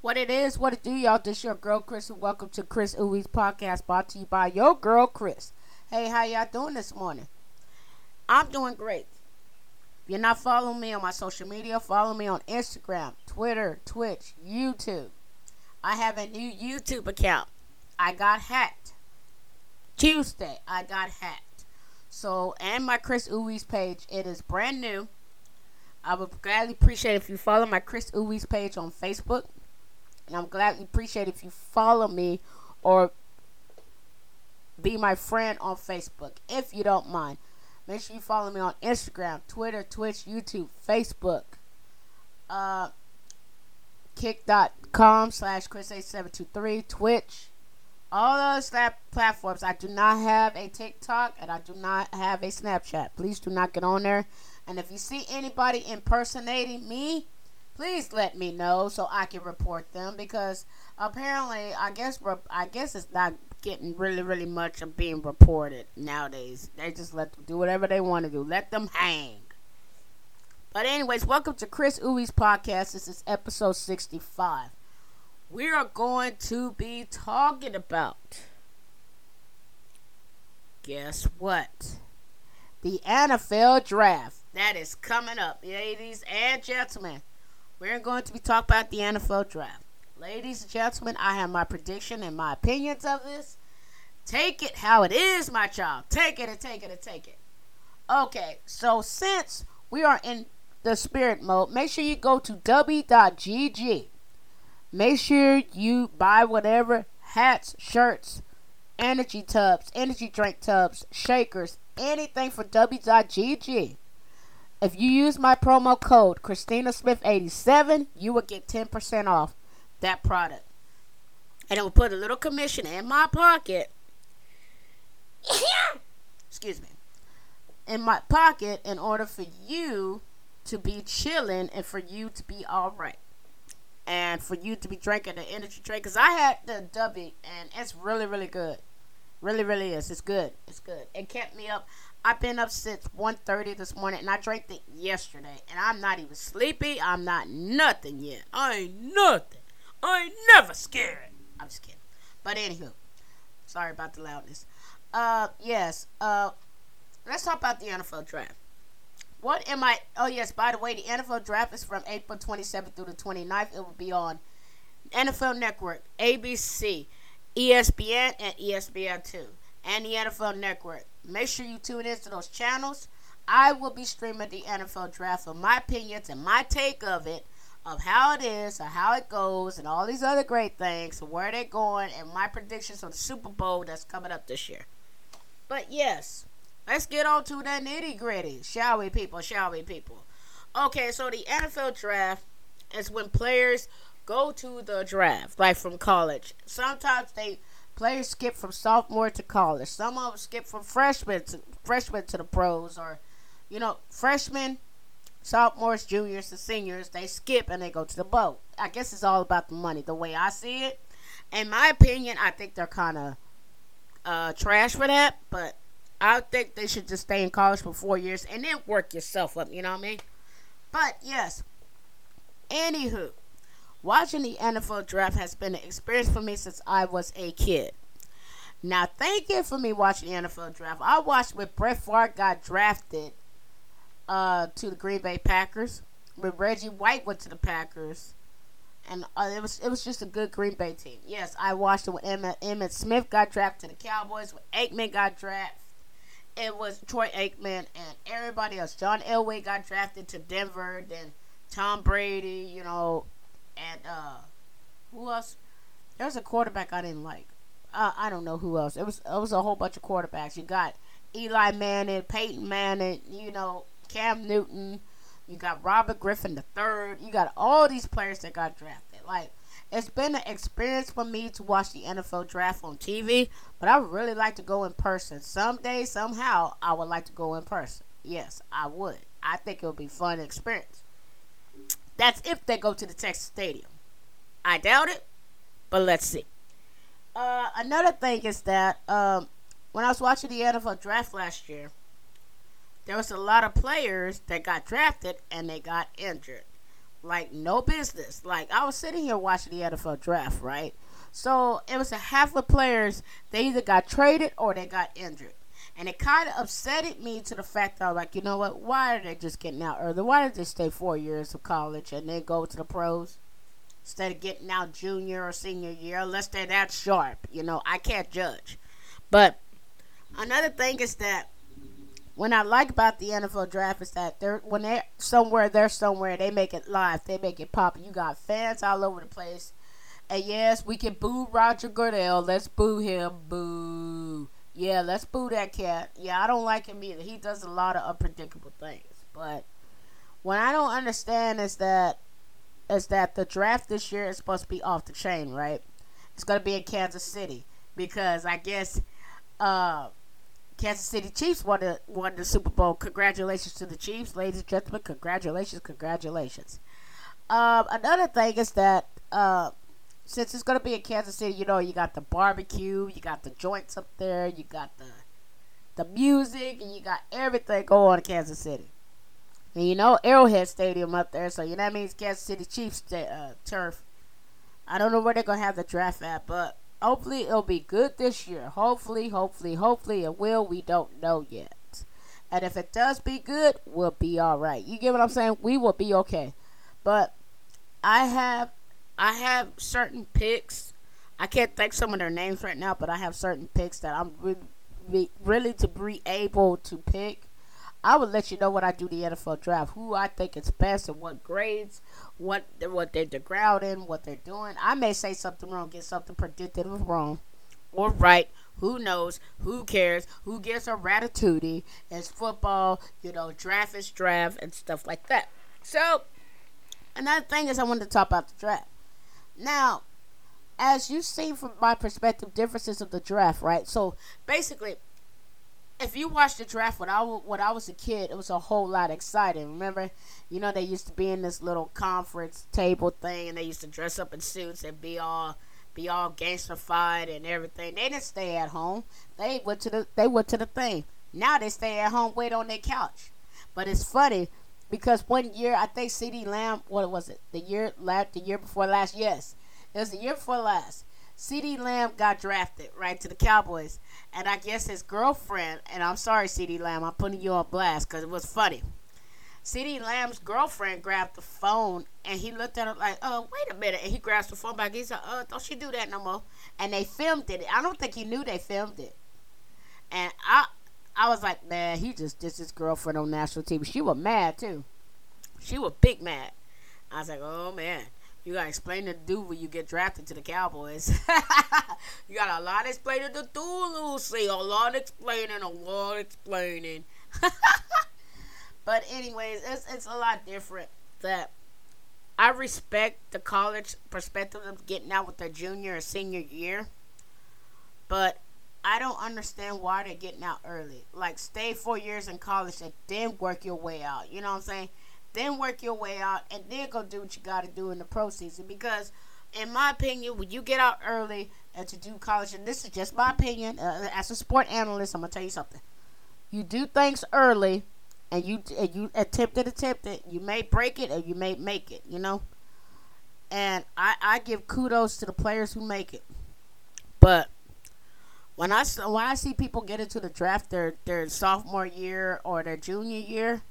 What it is, what it do, y'all. This your girl Khris, and welcome to Khris Ooowee's podcast, brought to you by your girl Khris. Hey, how y'all doing this morning? I'm doing great. If you're not following me on my social media, follow me on Instagram, Twitter, Twitch, YouTube. I have a new YouTube account. I got hacked. Tuesday, I got hacked. So, and my Khris Ooowee's page, it is brand new. I would gladly appreciate if you follow my Khris Ooowee's page on Facebook. And I'm gladly appreciate if you follow me or be my friend on Facebook, if you don't mind. Make sure you follow me on Instagram, Twitter, Twitch, YouTube, Facebook, uh, kick.com slash Chris8723, Twitch, all those platforms. I do not have a TikTok and I do not have a Snapchat. Please do not get on there. And if you see anybody impersonating me, please let me know so I can report them because apparently I guess I guess it's not getting really really much of being reported nowadays. They just let them do whatever they want to do. Let them hang. But anyways, welcome to Khris Ooowee's podcast. This is episode 65. We are going to be talking about guess what? The NFL draft. That is coming up, ladies and gentlemen. We're going to be talking about the NFL draft. Ladies and gentlemen, I have my prediction and my opinions of this. Take it how it is, my child. Take it and take it and take it. Okay, so since we are in the spirit mode, make sure you go to w.gg. Make sure you buy whatever hats, shirts, energy tubs, energy drink tubs, shakers, anything for w.gg. If you use my promo code Christina Smith 87, you will get 10% off that product. And it will put a little commission in my pocket. Excuse me. In my pocket in order for you to be chilling and for you to be all right. And for you to be drinking the energy drink. Because I had the W and it's really, really good. Really, really is. It's good. It's good. It kept me up. I've been up since 1.30 this morning, and I drank it yesterday. And I'm not even sleepy. I'm not nothing yet. I ain't nothing. I ain't never scared. I'm just kidding. But anywho, sorry about the loudness. Uh, yes. Uh, let's talk about the NFL draft. What am I? Oh yes. By the way, the NFL draft is from April 27th through the 29th. It will be on NFL Network, ABC, ESPN, and ESPN2, and the NFL Network. Make sure you tune into those channels. I will be streaming the NFL draft for my opinions and my take of it, of how it is, or how it goes, and all these other great things, where they're going, and my predictions on the Super Bowl that's coming up this year. But yes, let's get on to the nitty gritty, shall we, people? Shall we, people? Okay, so the NFL draft is when players go to the draft, like from college. Sometimes they Players skip from sophomore to college. Some of them skip from freshman to freshman to the pros, or you know, freshmen, sophomores, juniors, and seniors. They skip and they go to the boat. I guess it's all about the money. The way I see it, in my opinion, I think they're kind of uh, trash for that. But I think they should just stay in college for four years and then work yourself up. You know what I mean? But yes. Anywho, Watching the NFL draft has been an experience for me since I was a kid. Now, thank you for me watching the NFL draft. I watched when Brett Favre got drafted uh, to the Green Bay Packers. When Reggie White went to the Packers, and uh, it was it was just a good Green Bay team. Yes, I watched it when Emmitt, Emmitt Smith got drafted to the Cowboys. When Aikman got drafted, it was Troy Aikman and everybody else. John Elway got drafted to Denver. Then Tom Brady, you know, and uh, who else? There was a quarterback I didn't like. Uh, I don't know who else. It was it was a whole bunch of quarterbacks. You got Eli Manning, Peyton Manning, you know Cam Newton. You got Robert Griffin the third. You got all these players that got drafted. Like it's been an experience for me to watch the NFL draft on TV, but I would really like to go in person. Someday, somehow, I would like to go in person. Yes, I would. I think it would be fun experience. That's if they go to the Texas Stadium. I doubt it, but let's see. Uh, another thing is that um, when I was watching the NFL draft last year, there was a lot of players that got drafted and they got injured. like no business. Like I was sitting here watching the NFL draft, right? So it was a half of players they either got traded or they got injured. And it kind of upsetted me to the fact that I was like, you know what? Why are they just getting out early? Why did they stay four years of college and then go to the pros instead of getting out junior or senior year? Unless they're that sharp, you know, I can't judge. But another thing is that what I like about the NFL draft is that they're when they're somewhere, they're somewhere. They make it live. They make it pop. You got fans all over the place. And yes, we can boo Roger Goodell. Let's boo him. Boo. Yeah, let's boo that cat. Yeah, I don't like him either. He does a lot of unpredictable things. But what I don't understand is that is that the draft this year is supposed to be off the chain, right? It's gonna be in Kansas City because I guess uh, Kansas City Chiefs won the won the Super Bowl. Congratulations to the Chiefs, ladies and gentlemen. Congratulations, congratulations. Um, another thing is that uh, since it's gonna be in Kansas City, you know, you got the barbecue, you got the joints up there, you got the the music, and you got everything going on in Kansas City. And you know, Arrowhead Stadium up there, so you know that means Kansas City Chiefs uh, turf. I don't know where they're gonna have the draft at, but hopefully it'll be good this year. Hopefully, hopefully, hopefully it will. We don't know yet. And if it does be good, we'll be all right. You get what I'm saying? We will be okay. But I have I have certain picks. I can't think some of their names right now, but I have certain picks that I'm really, really to be able to pick. I will let you know when I do the NFL draft who I think is best and what grades, what what they're the ground in, what they're doing. I may say something wrong, get something predicted wrong or right. Who knows? Who cares? Who gives a ratatouille? It's football, you know, draft is draft and stuff like that. So, another thing is I wanted to talk about the draft. Now, as you see from my perspective, differences of the draft, right? So basically, if you watch the draft when I when I was a kid, it was a whole lot exciting. Remember, you know they used to be in this little conference table thing, and they used to dress up in suits and be all be all gangsterified and everything. They didn't stay at home. They went to the they went to the thing. Now they stay at home, wait on their couch. But it's funny because one year I think CeeDee Lamb, what was it? The year last, the year before last. Yes, it was the year before last. CeeDee Lamb got drafted right to the Cowboys, and I guess his girlfriend. And I'm sorry, CeeDee Lamb, I'm putting you on blast because it was funny. CeeDee Lamb's girlfriend grabbed the phone and he looked at her like, "Oh, wait a minute!" And he grabs the phone back. He's like, "Oh, don't she do that no more?" And they filmed it. I don't think he knew they filmed it. And I, I was like, man, he just dissed his girlfriend on national TV. She was mad too. She was big mad. I was like, oh man, you gotta explain to do when you get drafted to the Cowboys. you got a lot explaining to do, Lucy. A lot explaining, a lot explaining. but anyways, it's it's a lot different. That I respect the college perspective of getting out with their junior or senior year, but I don't understand why they're getting out early. Like, stay four years in college and then work your way out. You know what I'm saying? Then work your way out and then go do what you got to do in the pro season. Because, in my opinion, when you get out early and to do college, and this is just my opinion, uh, as a sport analyst, I'm gonna tell you something. You do things early, and you and you attempt it, attempt it. You may break it, or you may make it. You know. And I I give kudos to the players who make it, but when I when I see people get into the draft their their sophomore year or their junior year,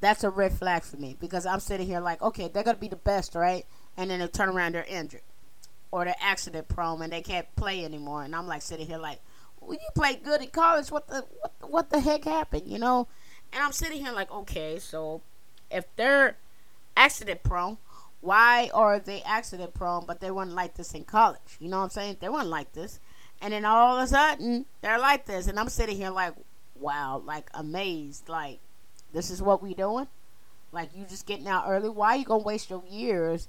that's a red flag for me because I'm sitting here like, okay, they're gonna be the best, right? And then they turn around, they're injured or they're accident prone and they can't play anymore. And I'm like sitting here like, well, you played good in college. What the what what the heck happened? You know? And I'm sitting here like, okay, so if they're accident prone, why are they accident prone but they weren't like this in college? You know what I'm saying? They weren't like this. And then all of a sudden, they're like this. And I'm sitting here like, wow, like amazed. Like, this is what we doing? Like, you just getting out early? Why you going to waste your years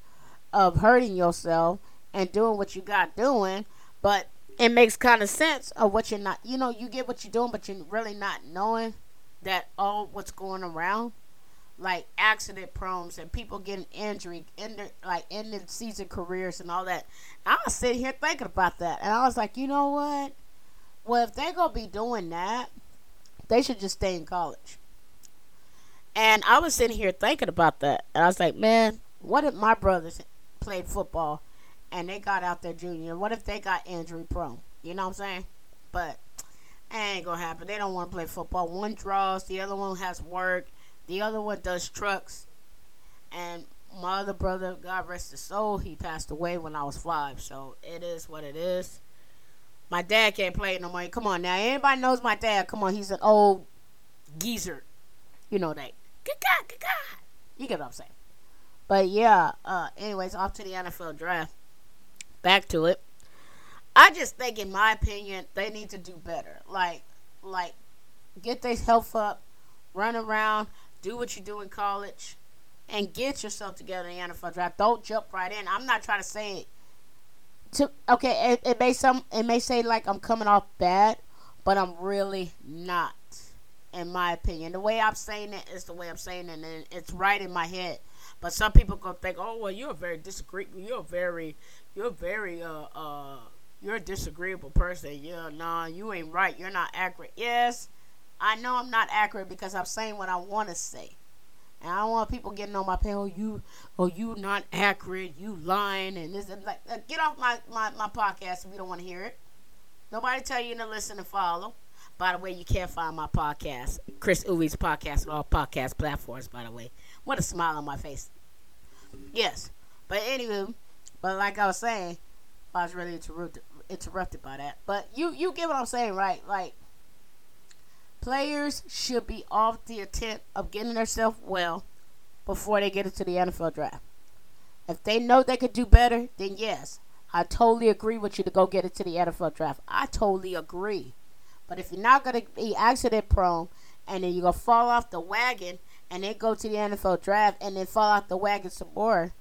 of hurting yourself and doing what you got doing? But it makes kind of sense of what you're not, you know, you get what you're doing, but you're really not knowing that all what's going around like accident prones and people getting injury, in the, like ending season careers and all that. I was sitting here thinking about that, and I was like, you know what? Well, if they're gonna be doing that, they should just stay in college. And I was sitting here thinking about that. And I was like, man, what if my brothers played football and they got out there junior? What if they got injury prone? You know what I'm saying? But it ain't gonna happen. They don't want to play football. One draws, the other one has work, the other one does trucks. And my other brother, God rest his soul, he passed away when I was five. So it is what it is. My dad can't play no more. Come on now. Anybody knows my dad. Come on, he's an old geezer. You know that. Good God, good God. You get what I'm saying. But yeah, uh, anyways, off to the NFL draft. Back to it. I just think, in my opinion, they need to do better. Like, like, get their health up, run around, do what you do in college, and get yourself together in the NFL draft. Don't jump right in. I'm not trying to say it. To okay, it, it may some it may say like I'm coming off bad, but I'm really not. In my opinion, the way I'm saying it is the way I'm saying it, and it's right in my head. But some people gonna think, oh well, you're very disagreeable. You're very, you're very uh uh you're a disagreeable person. Yeah, nah, you ain't right. You're not accurate. Yes, I know I'm not accurate because I'm saying what I want to say. And I don't want people getting on my page. Oh, you, oh, you not accurate. You lying and this and like. Get off my, my my podcast if you don't want to hear it. Nobody tell you to listen and follow. By the way, you can't find my podcast, Khris Ooowee's podcast, on all podcast platforms. By the way, what a smile on my face. Yes, but anyway, but like I was saying, I was really interrupted interrupted by that. But you you get what I'm saying, right? Like players should be off the intent of getting themselves well before they get into the NFL draft. If they know they could do better, then yes, I totally agree with you to go get into the NFL draft. I totally agree. But if you're not going to be accident prone and then you're going to fall off the wagon and then go to the NFL draft and then fall off the wagon some more,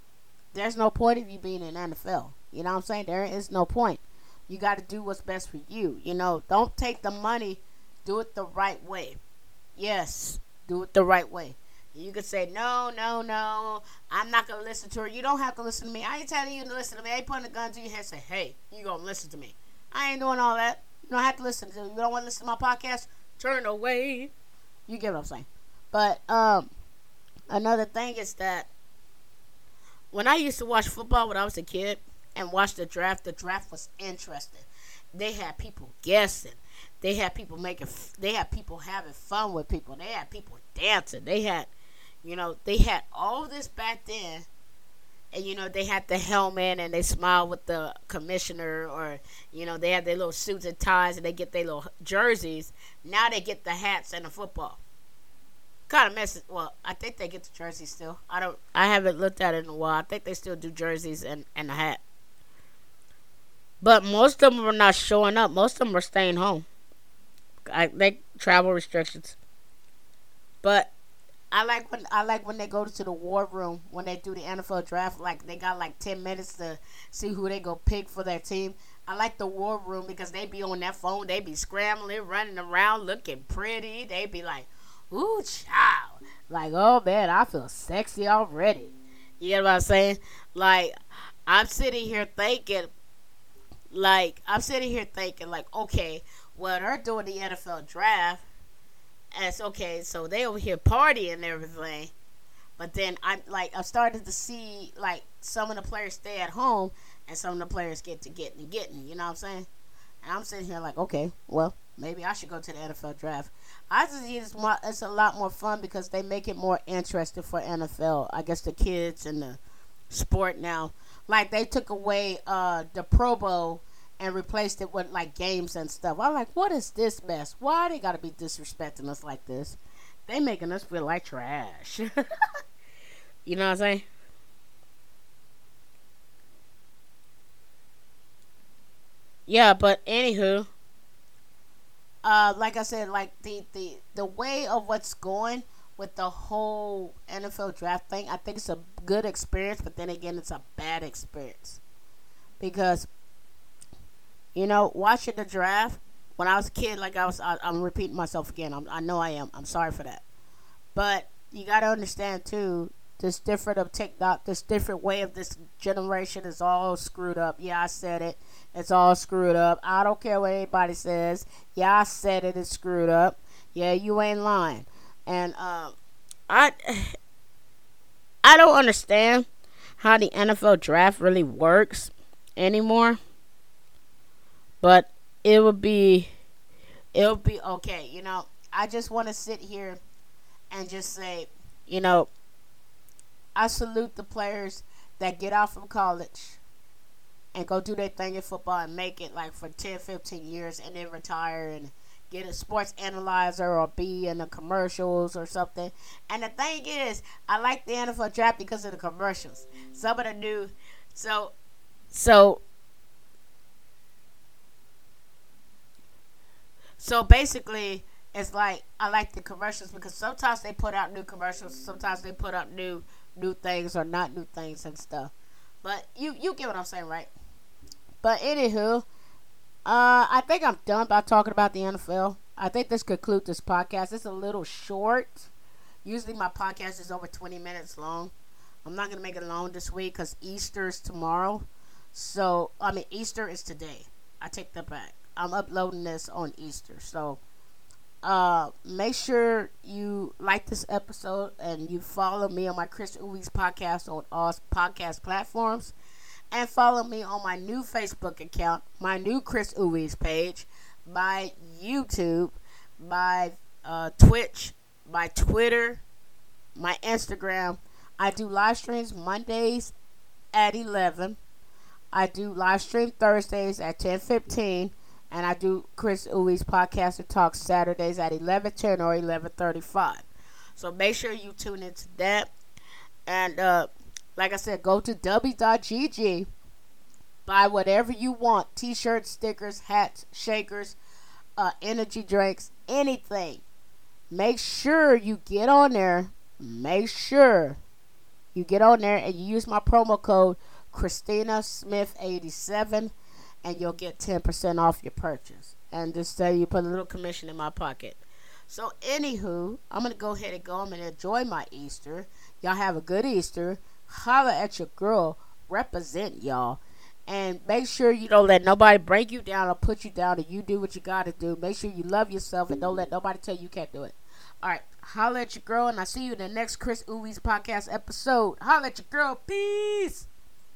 there's no point of you being in NFL. You know what I'm saying? There is no point. You got to do what's best for you. You know, don't take the money, do it the right way. Yes, do it the right way. You could say, no, no, no, I'm not going to listen to her. You don't have to listen to me. I ain't telling you to listen to me. I ain't putting a gun to your head and say, hey, you going to listen to me. I ain't doing all that. You don't have to listen to me. You don't want to listen to my podcast? Turn away. You get what I'm saying. But um, another thing is that when I used to watch football when I was a kid – and watch the draft. The draft was interesting. They had people guessing. They had people making. They had people having fun with people. They had people dancing. They had, you know, they had all this back then. And you know they had the helmet and they smile with the commissioner, or you know they had their little suits and ties and they get their little jerseys. Now they get the hats and the football kind of messes. Well, I think they get the jerseys still. I don't. I haven't looked at it in a while. I think they still do jerseys and and a hat. But most of them are not showing up. Most of them are staying home. I they travel restrictions. But I like when I like when they go to the war room when they do the NFL draft. Like they got like ten minutes to see who they go pick for their team. I like the war room because they be on that phone. They be scrambling, running around, looking pretty. They be like, "Ooh, child!" Like, oh man, I feel sexy already. You get what I'm saying? Like, I'm sitting here thinking like I'm sitting here thinking, like, okay, well they're doing the NFL draft, it's okay, so they over here partying and everything. But then I'm like I started to see like some of the players stay at home and some of the players get to getting and getting, you know what I'm saying? And I'm sitting here like, okay, well, maybe I should go to the NFL draft. I just think it's, more, it's a lot more fun because they make it more interesting for NFL. I guess the kids and the sport now like they took away uh, the Pro Bowl and replaced it with like games and stuff. I'm like, what is this mess? Why they gotta be disrespecting us like this? They making us feel like trash. you know what I'm saying? Yeah, but anywho, uh, like I said, like the the the way of what's going with the whole NFL draft thing, I think it's a good experience, but then again, it's a bad experience because you know watching the draft when I was a kid, like I was, I, am repeating myself again. I'm, I know I am. I'm sorry for that, but you got to understand too. This different of TikTok, this different way of this generation is all screwed up. Yeah, I said it. It's all screwed up. I don't care what anybody says. Yeah, I said it. It's screwed up. Yeah, you ain't lying. And um, I I don't understand how the NFL draft really works anymore. But it would be it would be okay. You know, I just want to sit here and just say, you know, I salute the players that get out from college and go do their thing in football and make it like for 10, 15 years and then retire and get a sports analyzer or be in the commercials or something. And the thing is, I like the NFL draft because of the commercials. Some of the new, so, so, so basically, it's like I like the commercials because sometimes they put out new commercials, sometimes they put out new new things or not new things and stuff. But you you get what I'm saying, right? But anywho, uh, I think I'm done by talking about the NFL. I think this concludes this podcast. It's a little short. Usually my podcast is over 20 minutes long. I'm not gonna make it long this week because Easter is tomorrow. So I mean Easter is today. I take that back. I'm uploading this on Easter. So uh, make sure you like this episode and you follow me on my Khris Ooowee's podcast on all podcast platforms. And follow me on my new Facebook account, my new Khris Ooowee's page, my YouTube, my uh, Twitch, my Twitter, my Instagram. I do live streams Mondays at 11. I do live stream Thursdays at 10:15 and I do Khris Ooowee's podcast and talk Saturdays at 11:10 or 11:35. So make sure you tune into that. And uh, like I said, go to w.gg, buy whatever you want: t-shirts, stickers, hats, shakers, uh, energy drinks, anything. Make sure you get on there. Make sure you get on there and you use my promo code Christina Smith 87 and you'll get 10% off your purchase. And just say you put a little commission in my pocket. So, anywho, I'm going to go ahead and go. I'm going to enjoy my Easter. Y'all have a good Easter. Holla at your girl. Represent y'all. And make sure you don't let nobody break you down or put you down and you do what you got to do. Make sure you love yourself and don't let nobody tell you you can't do it. All right. Holla at your girl. And I'll see you in the next Khris Ooowee's podcast episode. Holla at your girl. Peace.